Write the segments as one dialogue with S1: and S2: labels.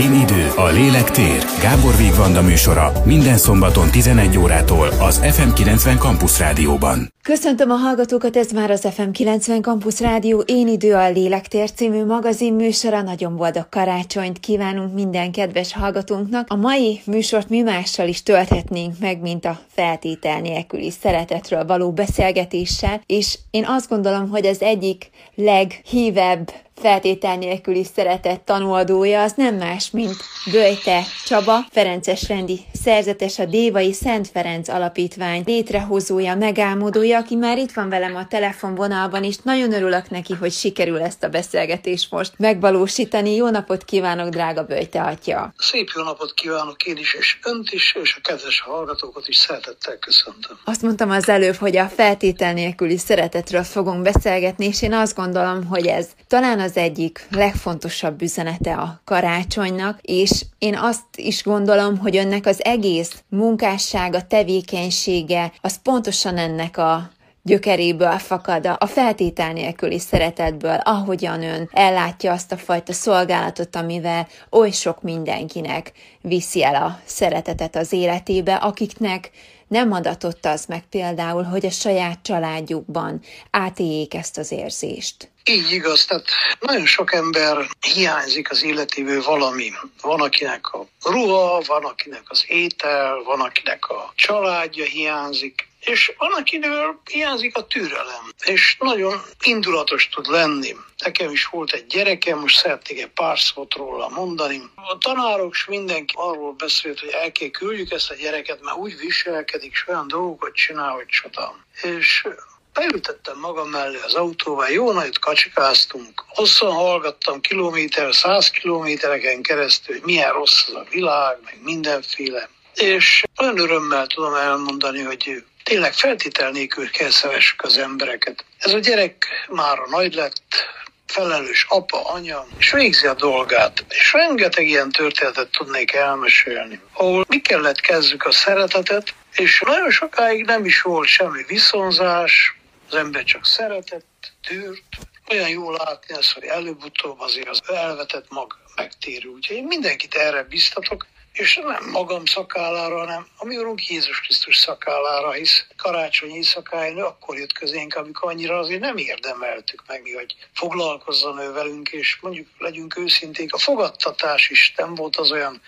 S1: Én idő, a lélek tér. Gábor Vigvanda műsora minden szombaton 11 órától az FM90 Campus Rádióban.
S2: Köszöntöm a hallgatókat, ez már az FM90 Campus Rádió Én idő, a lélektér című magazin műsora. Nagyon boldog karácsonyt kívánunk minden kedves hallgatónknak. A mai műsort mi mással is tölthetnénk meg, mint a feltétel nélküli szeretetről való beszélgetéssel, és én azt gondolom, hogy az egyik leghívebb feltétel nélküli szeretett tanulóadója az nem más, mint Böjte Csaba, Ferences rendi szerzetes, a Dévai Szent Ferenc Alapítvány létrehozója, megálmodója, aki már itt van velem a telefonvonalban, és nagyon örülök neki, hogy sikerül ezt a beszélgetést most megvalósítani. Jó napot kívánok, drága Böjte atya!
S3: Szép jó napot kívánok én is, és önt is, és a kedves hallgatókat is szeretettel köszöntöm.
S2: Azt mondtam az előbb, hogy a feltétel nélküli szeretetről fogunk beszélgetni, és én azt gondolom, hogy ez talán az az egyik legfontosabb üzenete a karácsonynak, és én azt is gondolom, hogy önnek az egész munkássága, tevékenysége, az pontosan ennek a gyökeréből fakad a feltétel nélküli szeretetből, ahogyan ön ellátja azt a fajta szolgálatot, amivel oly sok mindenkinek viszi el a szeretetet az életébe, akiknek nem adatott az meg például, hogy a saját családjukban átéljék ezt az érzést.
S3: Így igaz, tehát nagyon sok ember hiányzik az életéből valami. Van, akinek a ruha, van, akinek az étel, van, akinek a családja hiányzik, és van, akinek hiányzik a türelem, és nagyon indulatos tud lenni. Nekem is volt egy gyerekem, most szeretnék egy pár szót róla mondani. A tanárok és mindenki arról beszélt, hogy el kell küldjük ezt a gyereket, mert úgy viselkedik, és olyan dolgokat csinál, hogy csoda. És beültettem magam mellé az autóba, jó nagyot kacsikáztunk, hosszan hallgattam kilométer, száz kilométereken keresztül, hogy milyen rossz az a világ, meg mindenféle. És olyan örömmel tudom elmondani, hogy tényleg feltétel nélkül kell szeressük az embereket. Ez a gyerek már a nagy lett, felelős apa, anya, és végzi a dolgát. És rengeteg ilyen történetet tudnék elmesélni, ahol mi kellett kezdjük a szeretetet, és nagyon sokáig nem is volt semmi viszonzás, az ember csak szeretett, tűrt, olyan jó látni ezt, hogy előbb-utóbb azért az elvetett mag megtérő. Úgyhogy én mindenkit erre biztatok, és nem magam szakállára, hanem a mi Urunk Jézus Krisztus szakállára, hisz karácsony éjszakáján akkor jött közénk, amikor annyira azért nem érdemeltük meg mi, hogy foglalkozzon ő velünk, és mondjuk legyünk őszinték, a fogadtatás is nem volt az olyan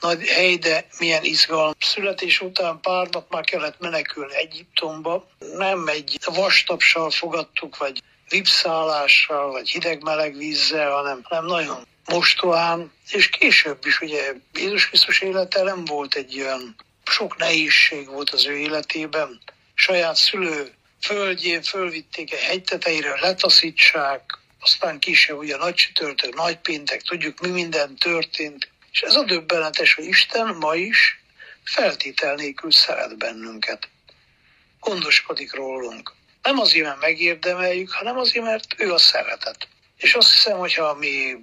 S3: nagy hely, de milyen izgalom. Születés után pár nap már kellett menekülni Egyiptomba. Nem egy vastapsal fogadtuk, vagy vipszálással, vagy hideg-meleg vízzel, hanem, hanem nagyon mostohán, és később is ugye Jézus Krisztus élete nem volt egy olyan, sok nehézség volt az ő életében. Saját szülő földjén fölvitték egy hegytetejére, letaszítsák, aztán később ugye nagy csütörtök, nagy péntek, tudjuk mi minden történt, és ez a döbbenetes, hogy Isten ma is feltétel nélkül szeret bennünket. Gondoskodik rólunk. Nem azért, mert megérdemeljük, hanem azért, mert ő a szeretet. És azt hiszem, hogyha mi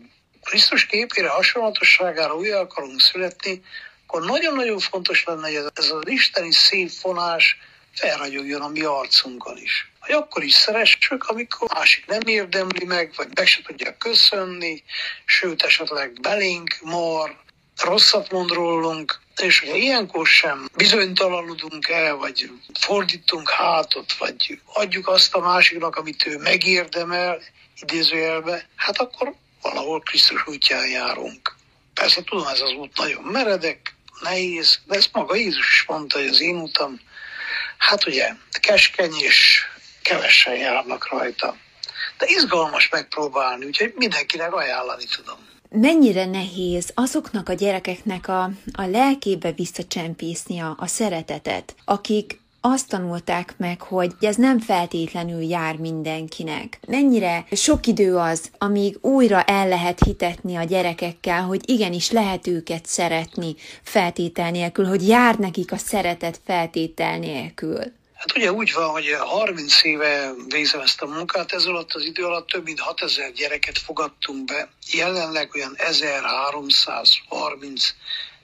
S3: Krisztus képére, hasonlatosságára újra akarunk születni, akkor nagyon-nagyon fontos lenne, hogy ez az isteni szép fonás felragyogjon a mi arcunkon is. Hogy akkor is szeressük, amikor másik nem érdemli meg, vagy meg se tudja köszönni, sőt esetleg belénk mar, rosszat mond rólunk, és hogy ilyenkor sem bizonytalanodunk el, vagy fordítunk hátot, vagy adjuk azt a másiknak, amit ő megérdemel, idézőjelbe, hát akkor valahol Krisztus útján járunk. Persze tudom, ez az út nagyon meredek, nehéz, de ezt maga Jézus is mondta, hogy az én utam, hát ugye, keskeny és kevesen járnak rajta. De izgalmas megpróbálni, úgyhogy mindenkinek ajánlani tudom
S2: mennyire nehéz azoknak a gyerekeknek a, a lelkébe visszacsempészni a, a szeretetet, akik azt tanulták meg, hogy ez nem feltétlenül jár mindenkinek. Mennyire sok idő az, amíg újra el lehet hitetni a gyerekekkel, hogy igenis lehet őket szeretni feltétel nélkül, hogy jár nekik a szeretet feltétel nélkül.
S3: Hát ugye úgy van, hogy 30 éve végzem ezt a munkát, ez alatt az idő alatt több mint 6000 gyereket fogadtunk be. Jelenleg olyan 1330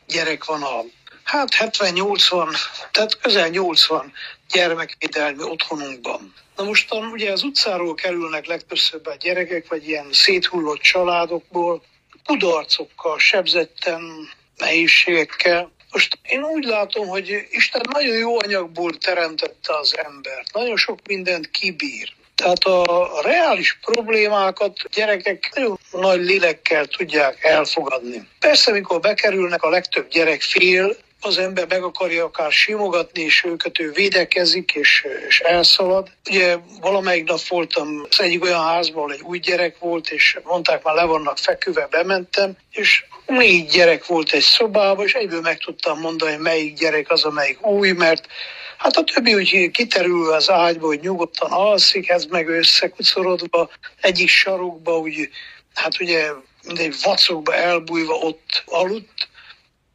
S3: gyerek van a hát 70-80, tehát közel 80 gyermekvédelmi otthonunkban. Na mostan ugye az utcáról kerülnek legtöbbször a gyerekek, vagy ilyen széthullott családokból, kudarcokkal, sebzetten nehézségekkel. Most én úgy látom, hogy Isten nagyon jó anyagból teremtette az embert, nagyon sok mindent kibír. Tehát a reális problémákat gyerekek nagyon nagy lélekkel tudják elfogadni. Persze, mikor bekerülnek, a legtöbb gyerek fél, az ember meg akarja akár simogatni, és őket ő védekezik, és, és elszalad. Ugye valamelyik nap voltam az egyik olyan házban, egy új gyerek volt, és mondták már le vannak feküve, bementem, és négy gyerek volt egy szobában, és egyből meg tudtam mondani, melyik gyerek az, amelyik új, mert Hát a többi úgy kiterül az ágyba, hogy nyugodtan alszik, ez meg összekucorodva, egyik sarokba, úgy, hát ugye mindegy vacokba elbújva ott aludt.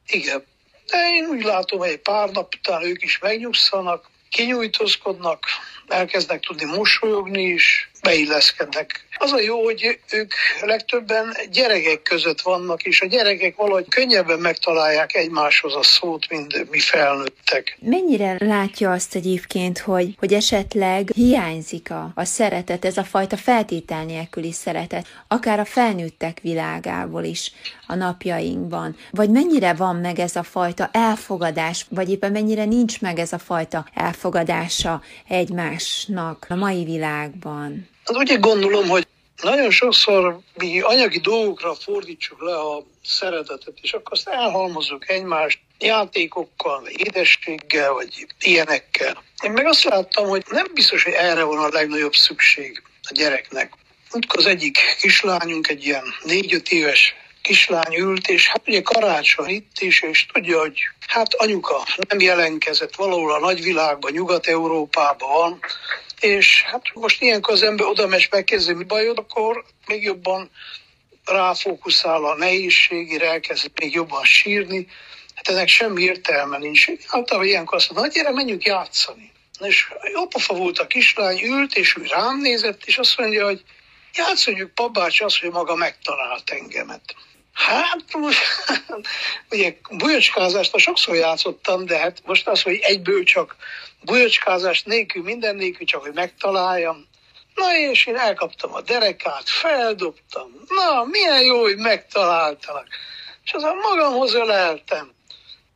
S3: Igen, de én úgy látom, hogy egy pár nap után ők is megnyugszanak, kinyújtózkodnak, elkezdnek tudni mosolyogni is, beilleszkednek. Az a jó, hogy ők legtöbben gyerekek között vannak, és a gyerekek valahogy könnyebben megtalálják egymáshoz a szót, mint mi felnőttek.
S2: Mennyire látja azt egyébként, hogy, hogy esetleg hiányzik a, a szeretet, ez a fajta feltétel nélküli szeretet, akár a felnőttek világából is a napjainkban? Vagy mennyire van meg ez a fajta elfogadás, vagy éppen mennyire nincs meg ez a fajta elfogadása egymásnak a mai világban?
S3: Hát úgy gondolom, hogy nagyon sokszor mi anyagi dolgokra fordítsuk le a szeretetet, és akkor azt elhalmozzuk egymást játékokkal, vagy édességgel, vagy ilyenekkel. Én meg azt láttam, hogy nem biztos, hogy erre van a legnagyobb szükség a gyereknek. Múltkor az egyik kislányunk, egy ilyen négy-öt éves kislány ült, és hát ugye karácsony itt is, és tudja, hogy hát anyuka nem jelenkezett valahol a nagyvilágban, Nyugat-Európában van, és hát most ilyenkor az ember oda megy megkezdi, mi bajod, akkor még jobban ráfókuszál a nehézségére, elkezd még jobban sírni. Hát ennek semmi értelme nincs. Általában ilyenkor azt mondja, gyere, menjünk játszani. És jó pofa volt a kislány, ült, és ő rám nézett, és azt mondja, hogy játszunk, papács az, hogy maga megtalált engemet. Hát, ugye bujocskázást sokszor játszottam, de hát most az, hogy egyből csak bujocskázást nélkül, minden nélkül, csak hogy megtaláljam. Na és én elkaptam a derekát, feldobtam. Na, milyen jó, hogy megtaláltalak. És azon magamhoz öleltem.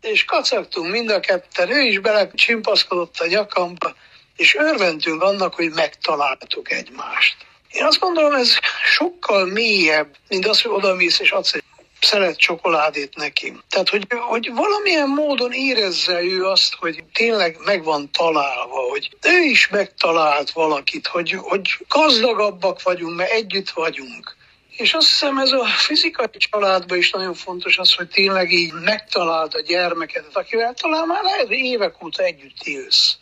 S3: És kacagtunk mind a ketten, ő is bele csimpaszkodott a nyakamba, és örventünk annak, hogy megtaláltuk egymást. Én azt gondolom, ez sokkal mélyebb, mint az, hogy odamész és adsz egy szeret csokoládét neki. Tehát, hogy, hogy valamilyen módon érezze ő azt, hogy tényleg meg van találva, hogy ő is megtalált valakit, hogy, hogy gazdagabbak vagyunk, mert együtt vagyunk. És azt hiszem ez a fizikai családban is nagyon fontos az, hogy tényleg így megtaláld a gyermekedet, akivel talán már lehet, évek óta együtt élsz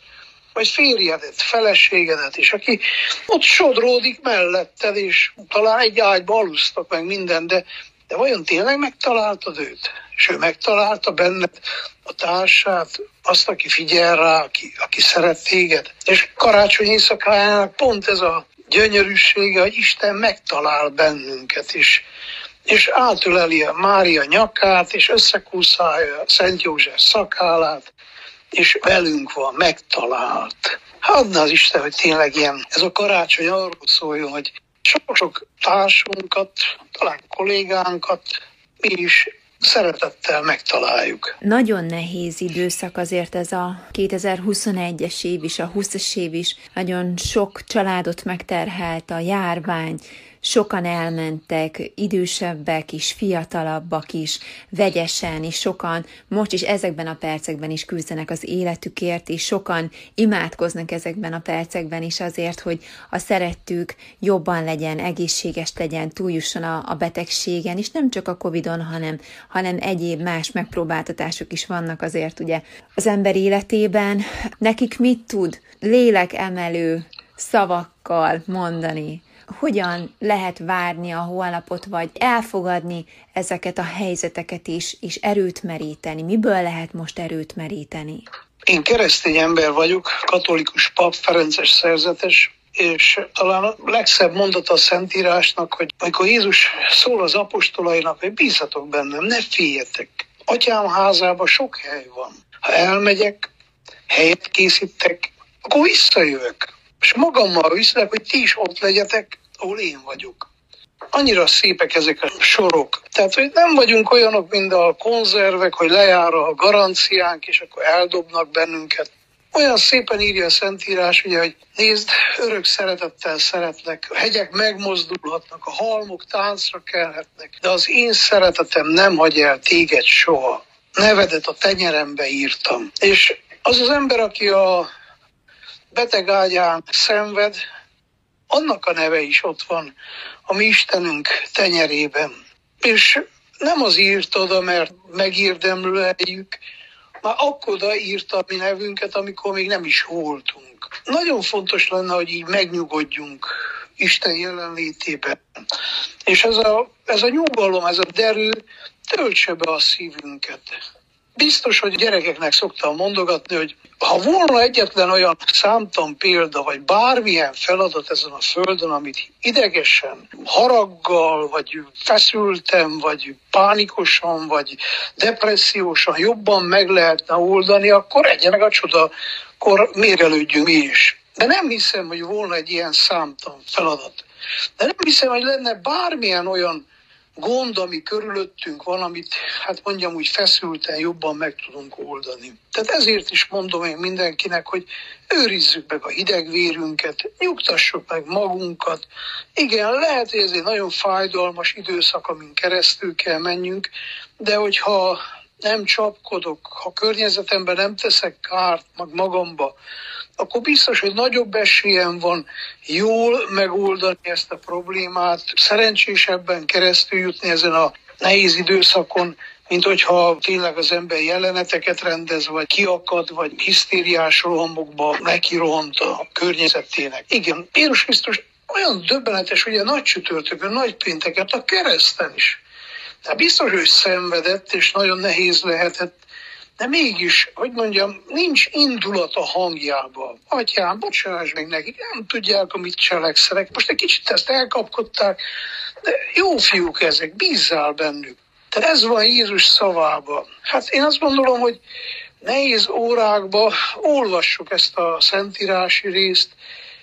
S3: vagy férjedet, feleségedet, és aki ott sodródik melletted, és talán egy ágyba alusztak meg minden, de de vajon tényleg megtaláltad őt? És ő megtalálta benned a társát, azt, aki figyel rá, aki, aki szeret téged. És karácsony éjszakájának pont ez a gyönyörűsége, hogy Isten megtalál bennünket is. És átöleli a Mária nyakát, és összekúszálja Szent József szakálát, és velünk van, megtalált. Hát az Isten, hogy tényleg ilyen, ez a karácsony arról szóljon, hogy sok-sok társunkat, talán kollégánkat mi is szeretettel megtaláljuk.
S2: Nagyon nehéz időszak azért ez a 2021-es év is, a 20-es év is. Nagyon sok családot megterhelt a járvány, sokan elmentek, idősebbek is, fiatalabbak is, vegyesen is, sokan most is ezekben a percekben is küzdenek az életükért, és sokan imádkoznak ezekben a percekben is azért, hogy a szerettük jobban legyen, egészséges legyen, túljusson a, a betegségen, és nem csak a Covid-on, hanem, hanem egyéb más megpróbáltatások is vannak azért ugye az ember életében. Nekik mit tud lélek emelő szavakkal mondani hogyan lehet várni a holnapot, vagy elfogadni ezeket a helyzeteket is, és erőt meríteni? Miből lehet most erőt meríteni?
S3: Én keresztény ember vagyok, katolikus pap, Ferences szerzetes, és talán a legszebb mondata a Szentírásnak, hogy amikor Jézus szól az apostolainak, hogy bízzatok bennem, ne féljetek. Atyám házában sok hely van. Ha elmegyek, helyet készítek, akkor visszajövök. És magammal viszlek, hogy ti is ott legyetek, ahol én vagyok. annyira szépek ezek a sorok. Tehát, hogy nem vagyunk olyanok, mint a konzervek, hogy lejár a garanciánk, és akkor eldobnak bennünket. Olyan szépen írja a Szentírás, ugye, hogy nézd, örök szeretettel szeretlek, a hegyek megmozdulhatnak, a halmok táncra kelhetnek, de az én szeretetem nem hagy el téged soha. Nevedet a tenyerembe írtam. És az az ember, aki a beteg ágyán szenved, annak a neve is ott van a mi Istenünk tenyerében. És nem az írt oda, mert megérdemlőjük, már akkor írta a mi nevünket, amikor még nem is voltunk. Nagyon fontos lenne, hogy így megnyugodjunk Isten jelenlétében. És ez a, ez a nyugalom, ez a derű töltse be a szívünket. Biztos, hogy gyerekeknek szoktam mondogatni, hogy ha volna egyetlen olyan számtan példa, vagy bármilyen feladat ezen a földön, amit idegesen, haraggal, vagy feszültem, vagy pánikosan, vagy depressziósan jobban meg lehetne oldani, akkor egyenek a csoda, akkor mérelődjünk mi is. De nem hiszem, hogy volna egy ilyen számtan feladat. De nem hiszem, hogy lenne bármilyen olyan gond, ami körülöttünk van, amit hát mondjam úgy feszülten jobban meg tudunk oldani. Tehát ezért is mondom én mindenkinek, hogy őrizzük meg a hidegvérünket, nyugtassuk meg magunkat. Igen, lehet, hogy ez egy nagyon fájdalmas időszak, amin keresztül kell menjünk, de hogyha nem csapkodok, ha környezetemben nem teszek kárt mag magamba, akkor biztos, hogy nagyobb esélyem van jól megoldani ezt a problémát, szerencsésebben keresztül jutni ezen a nehéz időszakon, mint hogyha tényleg az ember jeleneteket rendez, vagy kiakad, vagy hisztériás rohamokba nekirohant a környezetének. Igen, Jézus Krisztus olyan döbbenetes, hogy a nagy csütörtökön, nagy pénteken, a kereszten is. De biztos, hogy szenvedett, és nagyon nehéz lehetett de mégis, hogy mondjam, nincs indulat a hangjába. Atyám, bocsáss meg nekik, nem tudják, amit cselekszenek. Most egy kicsit ezt elkapkodták, de jó fiúk ezek, bízzál bennük. Tehát ez van Jézus szavába. Hát én azt gondolom, hogy nehéz órákba olvassuk ezt a szentírási részt,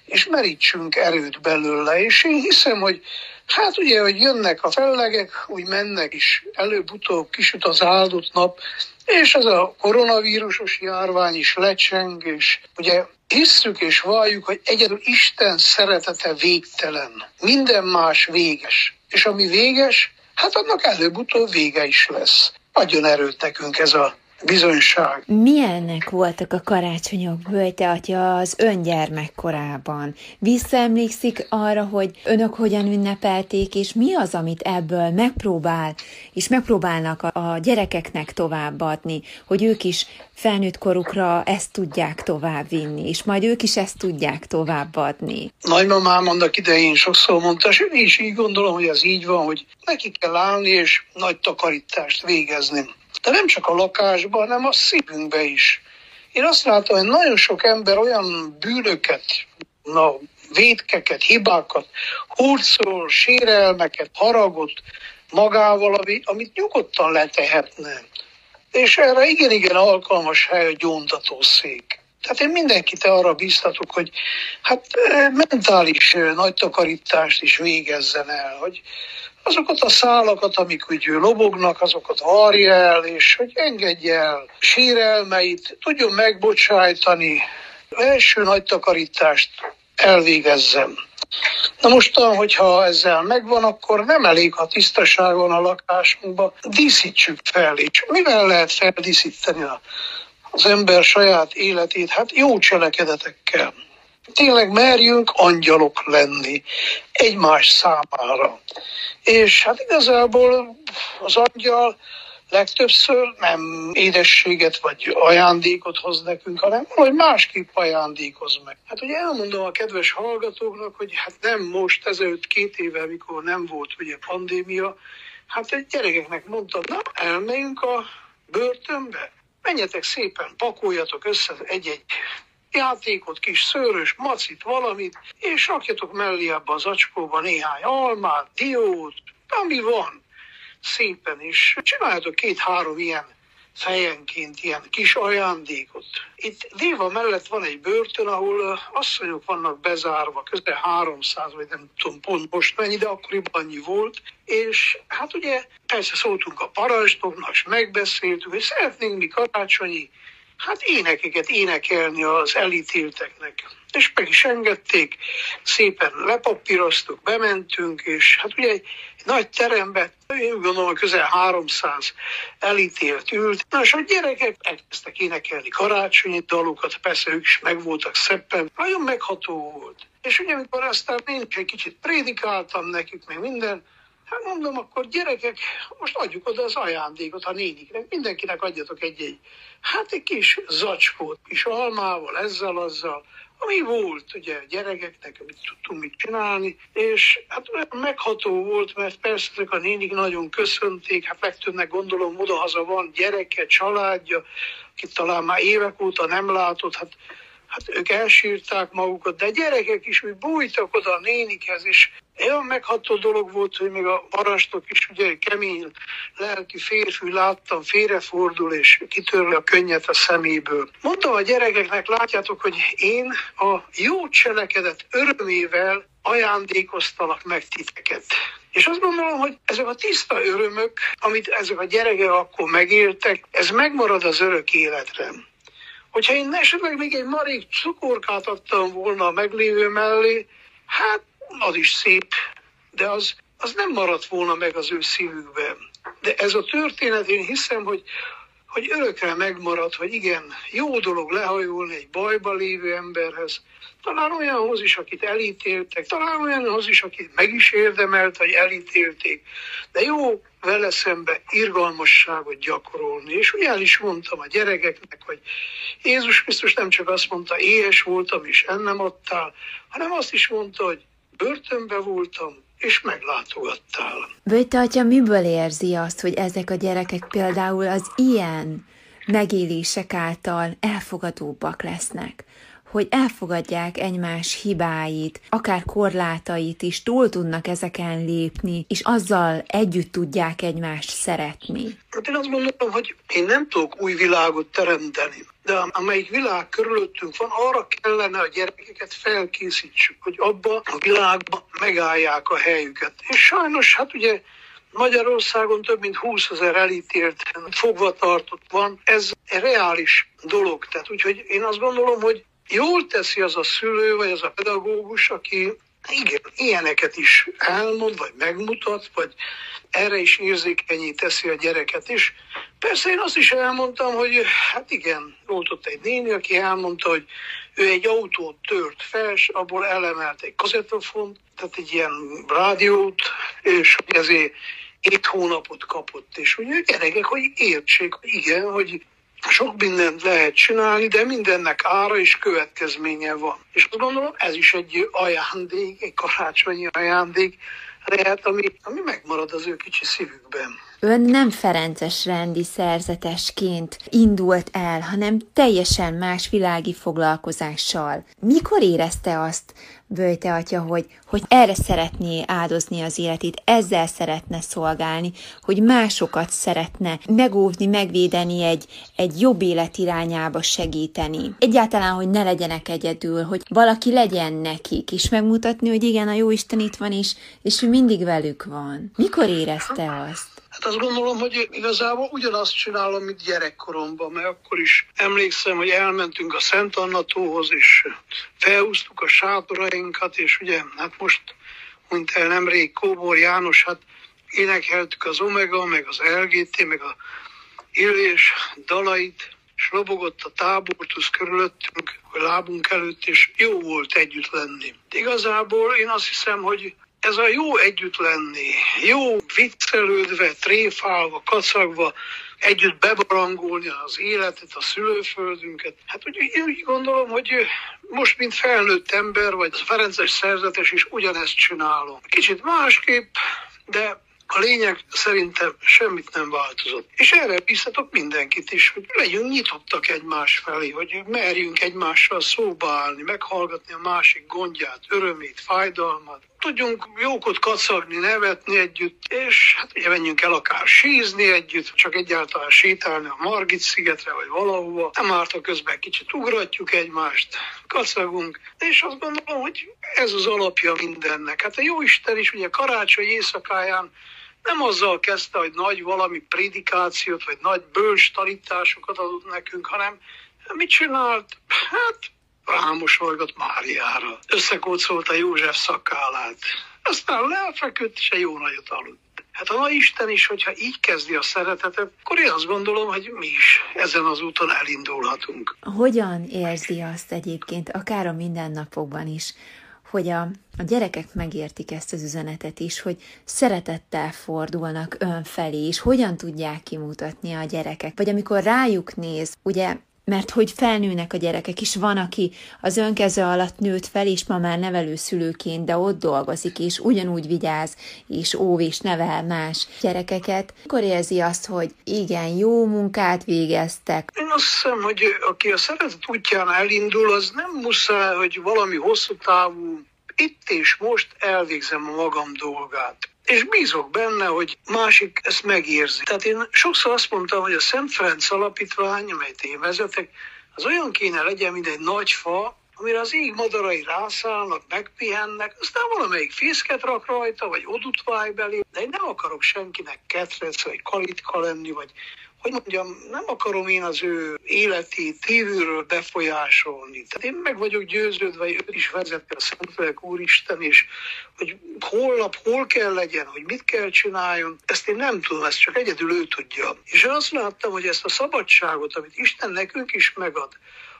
S3: és merítsünk erőt belőle. És én hiszem, hogy hát ugye, hogy jönnek a fellegek, úgy mennek is, előbb-utóbb kisüt az áldott nap, és ez a koronavírusos járvány is lecseng, és ugye hisszük és valljuk, hogy egyedül Isten szeretete végtelen. Minden más véges. És ami véges, hát annak előbb-utóbb vége is lesz. Adjon erőt nekünk ez a bizonyság.
S2: Milyennek voltak a karácsonyok Böjte atya az öngyermek korában? Visszaemlékszik arra, hogy önök hogyan ünnepelték, és mi az, amit ebből megpróbál, és megpróbálnak a, a gyerekeknek továbbadni, hogy ők is felnőtt korukra ezt tudják továbbvinni, és majd ők is ezt tudják továbbadni.
S3: Nagymamám annak idején sokszor mondta, és én is így gondolom, hogy ez így van, hogy neki kell állni és nagy takarítást végezni de nem csak a lakásban, hanem a szívünkbe is. Én azt látom, hogy nagyon sok ember olyan bűnöket, na, védkeket, hibákat, hurcol, sérelmeket, haragot magával, ami, amit nyugodtan letehetne. És erre igen-igen alkalmas hely a gyóntatószék. Tehát én mindenkit arra biztatok, hogy hát eh, mentális eh, nagy takarítást is végezzen el, hogy azokat a szálakat, amik úgy lobognak, azokat varja el, és hogy engedje el sérelmeit, tudjon megbocsájtani, első nagy takarítást elvégezzem. Na mostan, hogyha ezzel megvan, akkor nem elég, ha tisztaság van a lakásunkban, díszítsük fel, és mivel lehet feldíszíteni az ember saját életét? Hát jó cselekedetekkel tényleg merjünk angyalok lenni egymás számára. És hát igazából az angyal legtöbbször nem édességet vagy ajándékot hoz nekünk, hanem hogy másképp ajándékoz meg. Hát ugye elmondom a kedves hallgatóknak, hogy hát nem most, ezelőtt két éve, mikor nem volt ugye pandémia, hát egy gyerekeknek mondtam, na elmegyünk a börtönbe, menjetek szépen, pakoljatok össze egy-egy játékot, kis szőrös, macit, valamit, és rakjatok mellé abba az acskóba néhány almát, diót, ami van, szépen is. Csináljatok két-három ilyen fejenként ilyen kis ajándékot. Itt Déva mellett van egy börtön, ahol asszonyok vannak bezárva, közel 300, vagy nem tudom pont most mennyi, de akkoriban annyi volt, és hát ugye persze szóltunk a parancsnoknak, és megbeszéltük, hogy szeretnénk mi karácsonyi hát énekeket énekelni az elítélteknek. És meg is engedték, szépen lepapíroztuk, bementünk, és hát ugye egy nagy terembe, én gondolom, közel 300 elítélt ült. Na, és a gyerekek elkezdtek énekelni karácsonyi dalokat, persze ők is meg voltak szebben, nagyon megható volt. És ugye, amikor aztán én egy kicsit prédikáltam nekik, meg minden, Hát mondom, akkor gyerekek, most adjuk oda az ajándékot a néniknek, mindenkinek adjatok egy-egy, hát egy kis zacskót, kis almával, ezzel, azzal, ami volt ugye gyerekeknek, amit tudtunk mit csinálni, és hát megható volt, mert persze ezek a nénik nagyon köszönték, hát legtöbbnek gondolom odahaza van gyereke, családja, akit talán már évek óta nem látott, hát hát ők elsírták magukat, de gyerekek is úgy bújtak oda a nénikhez, és olyan megható dolog volt, hogy még a parancsnok is ugye kemény lelki férfi láttam, félrefordul és kitörli a könnyet a szeméből. Mondtam a gyerekeknek, látjátok, hogy én a jó cselekedet örömével ajándékoztalak meg titeket. És azt gondolom, hogy ezek a tiszta örömök, amit ezek a gyerekek akkor megéltek, ez megmarad az örök életre. Hogyha én esetleg még egy marék cukorkát adtam volna a meglévő mellé, hát az is szép, de az, az nem maradt volna meg az ő szívükben. De ez a történet, én hiszem, hogy, hogy örökre megmarad, hogy igen, jó dolog lehajolni egy bajba lévő emberhez, talán olyanhoz is, akit elítéltek, talán olyanhoz is, akit meg is érdemelt, hogy elítélték, de jó vele szembe irgalmasságot gyakorolni. És ugye el is mondtam a gyerekeknek, hogy Jézus Krisztus nem csak azt mondta, éhes voltam, és ennem adtál, hanem azt is mondta, hogy börtönbe voltam, és meglátogattál.
S2: Böjte atya miből érzi azt, hogy ezek a gyerekek például az ilyen megélések által elfogadóbbak lesznek? Hogy elfogadják egymás hibáit, akár korlátait is, túl tudnak ezeken lépni, és azzal együtt tudják egymást szeretni.
S3: Hát én azt gondolom, hogy én nem tudok új világot teremteni, de amelyik világ körülöttünk van, arra kellene a gyerekeket felkészítsük, hogy abba a világba megállják a helyüket. És sajnos, hát ugye Magyarországon több mint 20 ezer elítélt fogva tartott van. Ez reális dolog. Tehát úgyhogy én azt gondolom, hogy jól teszi az a szülő, vagy az a pedagógus, aki igen, ilyeneket is elmond, vagy megmutat, vagy erre is érzékenyé teszi a gyereket is. Persze én azt is elmondtam, hogy hát igen, volt ott egy néni, aki elmondta, hogy ő egy autót tört fel, és abból elemelt egy kazettafont, tehát egy ilyen rádiót, és hogy ezért két hónapot kapott, és úgy gyerekek, hogy értsék, hogy igen, hogy sok mindent lehet csinálni, de mindennek ára és következménye van. És azt gondolom, ez is egy ajándék, egy karácsonyi ajándék lehet, ami, ami megmarad az ő kicsi szívükben.
S2: Ön nem Ferences rendi szerzetesként indult el, hanem teljesen más világi foglalkozással. Mikor érezte azt, Böjte atya, hogy, hogy erre szeretné áldozni az életét, ezzel szeretne szolgálni, hogy másokat szeretne megóvni, megvédeni egy, egy jobb élet irányába segíteni. Egyáltalán, hogy ne legyenek egyedül, hogy valaki legyen nekik, és megmutatni, hogy igen, a Jóisten itt van, és, és ő mindig velük van. Mikor érezte azt?
S3: Hát azt gondolom, hogy igazából ugyanazt csinálom, mint gyerekkoromban, mert akkor is emlékszem, hogy elmentünk a Szent Annatóhoz, és felhúztuk a sátorainkat, és ugye, hát most, mint el nemrég Kóbor János, hát énekeltük az Omega, meg az LGT, meg a Illés dalait, és lobogott a tábortusz körülöttünk, a lábunk előtt, és jó volt együtt lenni. Igazából én azt hiszem, hogy ez a jó együtt lenni, jó viccelődve, tréfálva, kacagva, együtt bebarangolni az életet, a szülőföldünket. Hát úgy, úgy gondolom, hogy most, mint felnőtt ember, vagy Ferences szerzetes is ugyanezt csinálom. Kicsit másképp, de a lényeg szerintem semmit nem változott. És erre bíztatok mindenkit is, hogy legyünk nyitottak egymás felé, hogy merjünk egymással szóba állni, meghallgatni a másik gondját, örömét, fájdalmat, tudjunk jókot kacagni, nevetni együtt, és hát ugye menjünk el akár sízni együtt, csak egyáltalán sétálni a Margit szigetre, vagy valahova. Nem árt a közben kicsit ugratjuk egymást, kacagunk, és azt gondolom, hogy ez az alapja mindennek. Hát a jó Isten is ugye karácsony éjszakáján nem azzal kezdte, hogy nagy valami prédikációt, vagy nagy bölcs tanításokat adott nekünk, hanem mit csinált? Hát rámosolgott Máriára. Összekócolta József szakállát. Aztán lefeküdt, egy jó nagyot aludt. Hát a Isten is, hogyha így kezdi a szeretetet, akkor én azt gondolom, hogy mi is ezen az úton elindulhatunk.
S2: Hogyan érzi azt egyébként, akár a mindennapokban is, hogy a, a gyerekek megértik ezt az üzenetet is, hogy szeretettel fordulnak ön felé, és hogyan tudják kimutatni a gyerekek. Vagy amikor rájuk néz, ugye mert hogy felnőnek a gyerekek is, van, aki az önkeze alatt nőtt fel, és ma már nevelőszülőként, de ott dolgozik, és ugyanúgy vigyáz, és óv, és nevel más gyerekeket, akkor érzi azt, hogy igen, jó munkát végeztek.
S3: Én azt hiszem, hogy aki a szeretet útján elindul, az nem muszáj, hogy valami hosszú távú itt és most elvégzem a magam dolgát és bízok benne, hogy másik ezt megérzi. Tehát én sokszor azt mondtam, hogy a Szent Ferenc alapítvány, amelyet én vezetek, az olyan kéne legyen, mint egy nagy fa, amire az ég madarai rászállnak, megpihennek, aztán valamelyik fészket rak rajta, vagy odut váj belé, de én nem akarok senkinek ketrec, vagy kalitka lenni, vagy hogy mondjam, nem akarom én az ő életét kívülről befolyásolni. Tehát én meg vagyok győződve, hogy ő is vezeti a Szentlélek Úristen, és hogy holnap hol kell legyen, hogy mit kell csináljon, ezt én nem tudom, ezt csak egyedül ő tudja. És azt láttam, hogy ezt a szabadságot, amit Isten nekünk is megad,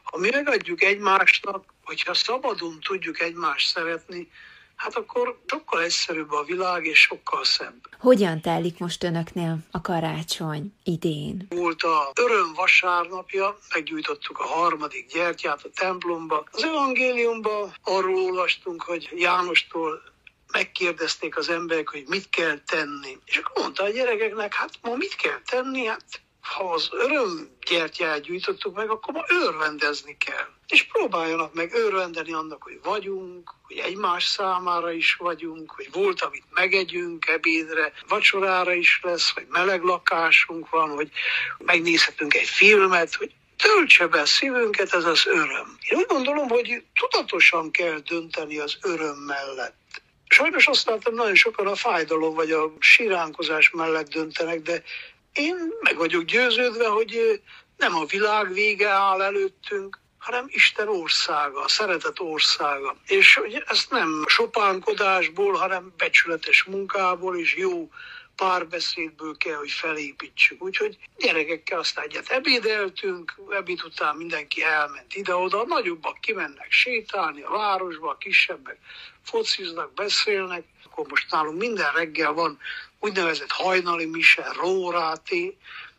S3: ha mi megadjuk egymásnak, hogyha szabadon tudjuk egymást szeretni, hát akkor sokkal egyszerűbb a világ, és sokkal szebb.
S2: Hogyan telik most önöknél a karácsony idén?
S3: Volt a öröm vasárnapja, meggyújtottuk a harmadik gyertyát a templomba. Az evangéliumban arról olvastunk, hogy Jánostól megkérdezték az emberek, hogy mit kell tenni. És akkor mondta a gyerekeknek, hát ma mit kell tenni? Hát ha az örömgyertyát gyűjtöttük meg, akkor ma örvendezni kell. És próbáljanak meg örvendeni annak, hogy vagyunk, hogy egymás számára is vagyunk, hogy volt, amit megegyünk ebédre, vacsorára is lesz, hogy meleg lakásunk van, hogy megnézhetünk egy filmet, hogy töltse be szívünket ez az öröm. Én úgy gondolom, hogy tudatosan kell dönteni az öröm mellett. Sajnos azt látom, nagyon sokan a fájdalom vagy a siránkozás mellett döntenek, de én meg vagyok győződve, hogy nem a világ vége áll előttünk, hanem Isten országa, a szeretet országa. És hogy ezt nem sopánkodásból, hanem becsületes munkából és jó párbeszédből kell, hogy felépítsük. Úgyhogy gyerekekkel aztán egyet ebédeltünk, ebéd után mindenki elment ide-oda, a nagyobbak kimennek sétálni a városba, a kisebbek fociznak, beszélnek. Akkor most nálunk minden reggel van úgynevezett hajnali mise, róráté,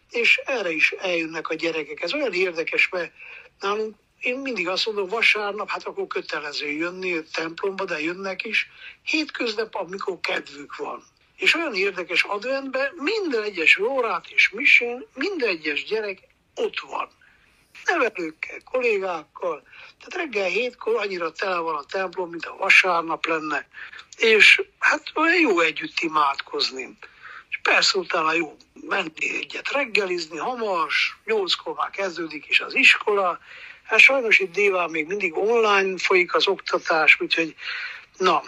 S3: és erre is eljönnek a gyerekek. Ez olyan érdekes, mert nálunk én mindig azt mondom, vasárnap, hát akkor kötelező jönni a templomba, de jönnek is. Hétköznap, amikor kedvük van. És olyan érdekes adventben minden egyes órát és misén, minden egyes gyerek ott van. Nevelőkkel, kollégákkal. Tehát reggel hétkor annyira tele van a templom, mint a vasárnap lenne. És hát olyan jó együtt imádkozni. És persze utána jó menni egyet reggelizni, hamas, nyolckor már kezdődik is az iskola. Hát sajnos itt déván még mindig online folyik az oktatás, úgyhogy na,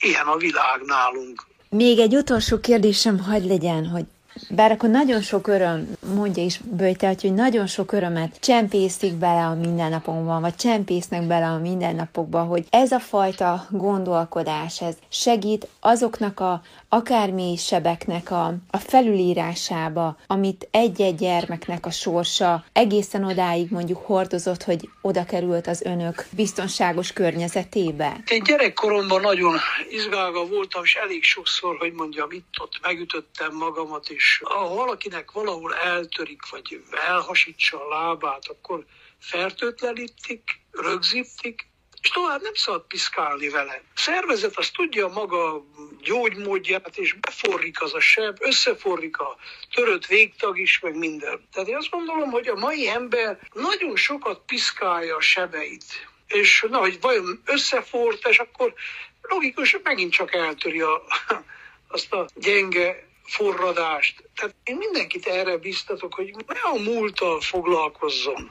S3: ilyen a világ nálunk.
S2: Még egy utolsó kérdésem hagy legyen, hogy bár akkor nagyon sok öröm, mondja is Böjte, hogy nagyon sok örömet csempészik bele a mindennapokban, vagy csempésznek bele a mindennapokba, hogy ez a fajta gondolkodás, ez segít azoknak a akármi sebeknek a, a felülírásába, amit egy-egy gyermeknek a sorsa egészen odáig mondjuk hordozott, hogy oda került az önök biztonságos környezetébe?
S3: Én gyerekkoromban nagyon izgálva voltam, és elég sokszor, hogy mondjam, itt-ott megütöttem magamat, és ha valakinek valahol eltörik, vagy elhasítsa a lábát, akkor fertőtlenítik, rögzítik, és tovább nem szabad piszkálni vele. A szervezet az tudja maga gyógymódját, és beforrik az a seb, összeforrik a törött végtag is, meg minden. Tehát én azt gondolom, hogy a mai ember nagyon sokat piszkálja a sebeit. És na, hogy vajon összefort, és akkor logikus, megint csak eltöri a, azt a gyenge forradást. Tehát én mindenkit erre biztatok, hogy ne a múlttal foglalkozzon.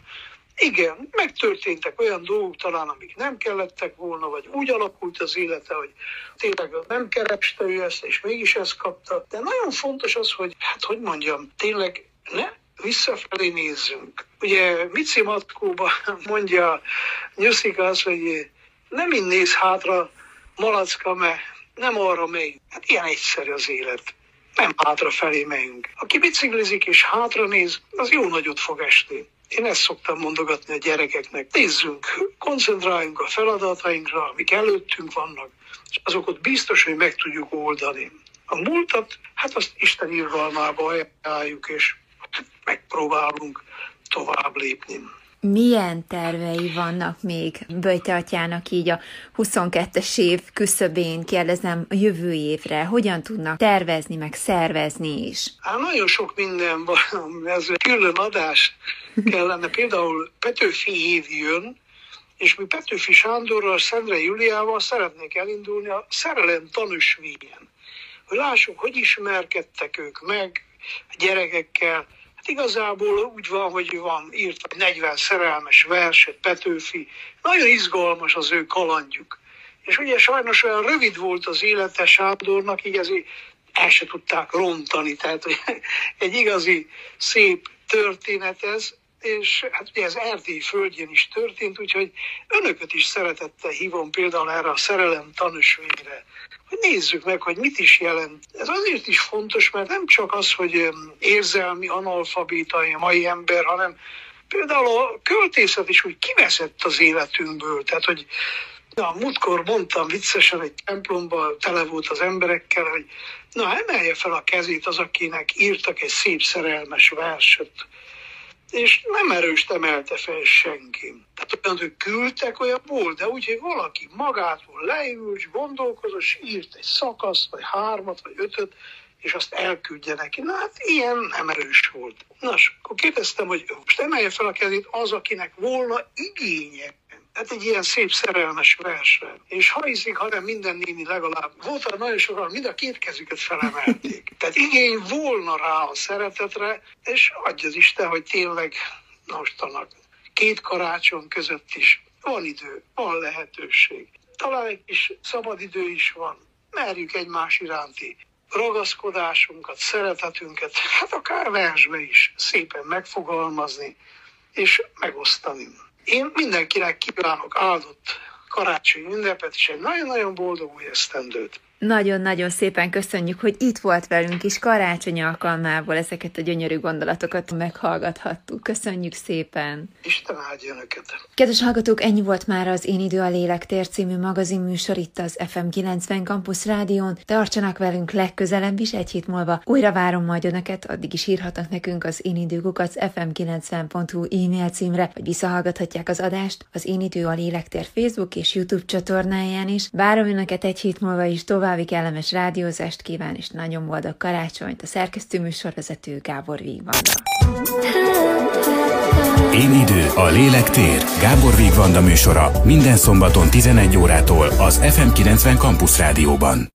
S3: Igen, megtörténtek olyan dolgok talán, amik nem kellettek volna, vagy úgy alakult az élete, hogy tényleg nem kereste ő ezt, és mégis ezt kapta. De nagyon fontos az, hogy, hát hogy mondjam, tényleg ne visszafelé nézzünk. Ugye Mici Matkóban mondja Nyuszika az, hogy nem így néz hátra malacka, mert nem arra megy. Hát ilyen egyszerű az élet. Nem hátrafelé megyünk. Aki biciklizik és hátra néz, az jó nagyot fog esni. Én ezt szoktam mondogatni a gyerekeknek. Nézzünk, koncentráljunk a feladatainkra, amik előttünk vannak, és azokat biztos, hogy meg tudjuk oldani. A múltat, hát azt Isten irgalmába ajánljuk, és megpróbálunk tovább lépni.
S2: Milyen tervei vannak még Böjte atyának így a 22-es év küszöbén, kérdezem, a jövő évre? Hogyan tudnak tervezni, meg szervezni is?
S3: Hát nagyon sok minden van, ez külön adás kellene. Például Petőfi év jön, és mi Petőfi Sándorral, Szendre Juliával szeretnék elindulni a szerelem tanúsvényen. Hogy lássuk, hogy ismerkedtek ők meg a gyerekekkel, igazából úgy van, hogy van írt 40 szerelmes verset, Petőfi, nagyon izgalmas az ő kalandjuk. És ugye sajnos olyan rövid volt az élete Sándornak, így ezért el se tudták rontani, tehát hogy egy igazi szép történet ez, és hát ugye ez Erdély földjén is történt, úgyhogy önöket is szeretettel hívom például erre a szerelem tanúsvényre, hogy nézzük meg, hogy mit is jelent. Ez azért is fontos, mert nem csak az, hogy érzelmi analfabéta a mai ember, hanem például a költészet is úgy kiveszett az életünkből, tehát hogy Na, múltkor mondtam viccesen egy templomban, tele volt az emberekkel, hogy na, emelje fel a kezét az, akinek írtak egy szép szerelmes verset és nem erőst emelte fel senki. Tehát olyan, hogy küldtek, olyan volt, de úgy, hogy valaki magától leült, és gondolkozott, és írt egy szakaszt, vagy hármat, vagy ötöt, és azt elküldje neki. Na hát ilyen nem erős volt. Nos, akkor kérdeztem, hogy most emelje fel a kezét az, akinek volna igénye Hát egy ilyen szép szerelmes versre. És ha hiszik, hanem minden néni legalább. Volt nagyon sokan, mind a két kezüket felemelték. Tehát igény volna rá a szeretetre, és adja az Isten, hogy tényleg mostanak két karácsony között is van idő, van lehetőség. Talán egy kis szabadidő is van. Merjük egymás iránti ragaszkodásunkat, szeretetünket, hát akár versbe is szépen megfogalmazni és megosztani. Én mindenkinek kívánok áldott karácsonyi ünnepet, és egy nagyon-nagyon boldog új esztendőt.
S2: Nagyon-nagyon szépen köszönjük, hogy itt volt velünk is karácsony alkalmából ezeket a gyönyörű gondolatokat meghallgathattuk. Köszönjük szépen!
S3: Isten áldja önöket!
S2: Kedves hallgatók, ennyi volt már az Én idő a lélektér című magazin műsor itt az FM 90 Campus Rádión. Tartsanak velünk legközelebb is egy hét múlva. Újra várom majd önöket, addig is írhatnak nekünk az én időkukat fm90.hu e-mail címre, vagy visszahallgathatják az adást az Én idő a lélektér Facebook és YouTube csatornáján is. Várom önöket egy hét múlva is tovább további kellemes rádiózást kíván, és nagyon boldog karácsonyt a szerkesztő műsorvezető Gábor Vigvanda.
S1: Én idő, a lélek tér. Gábor Vigvanda műsora minden szombaton 11 órától az FM90 Campus Rádióban.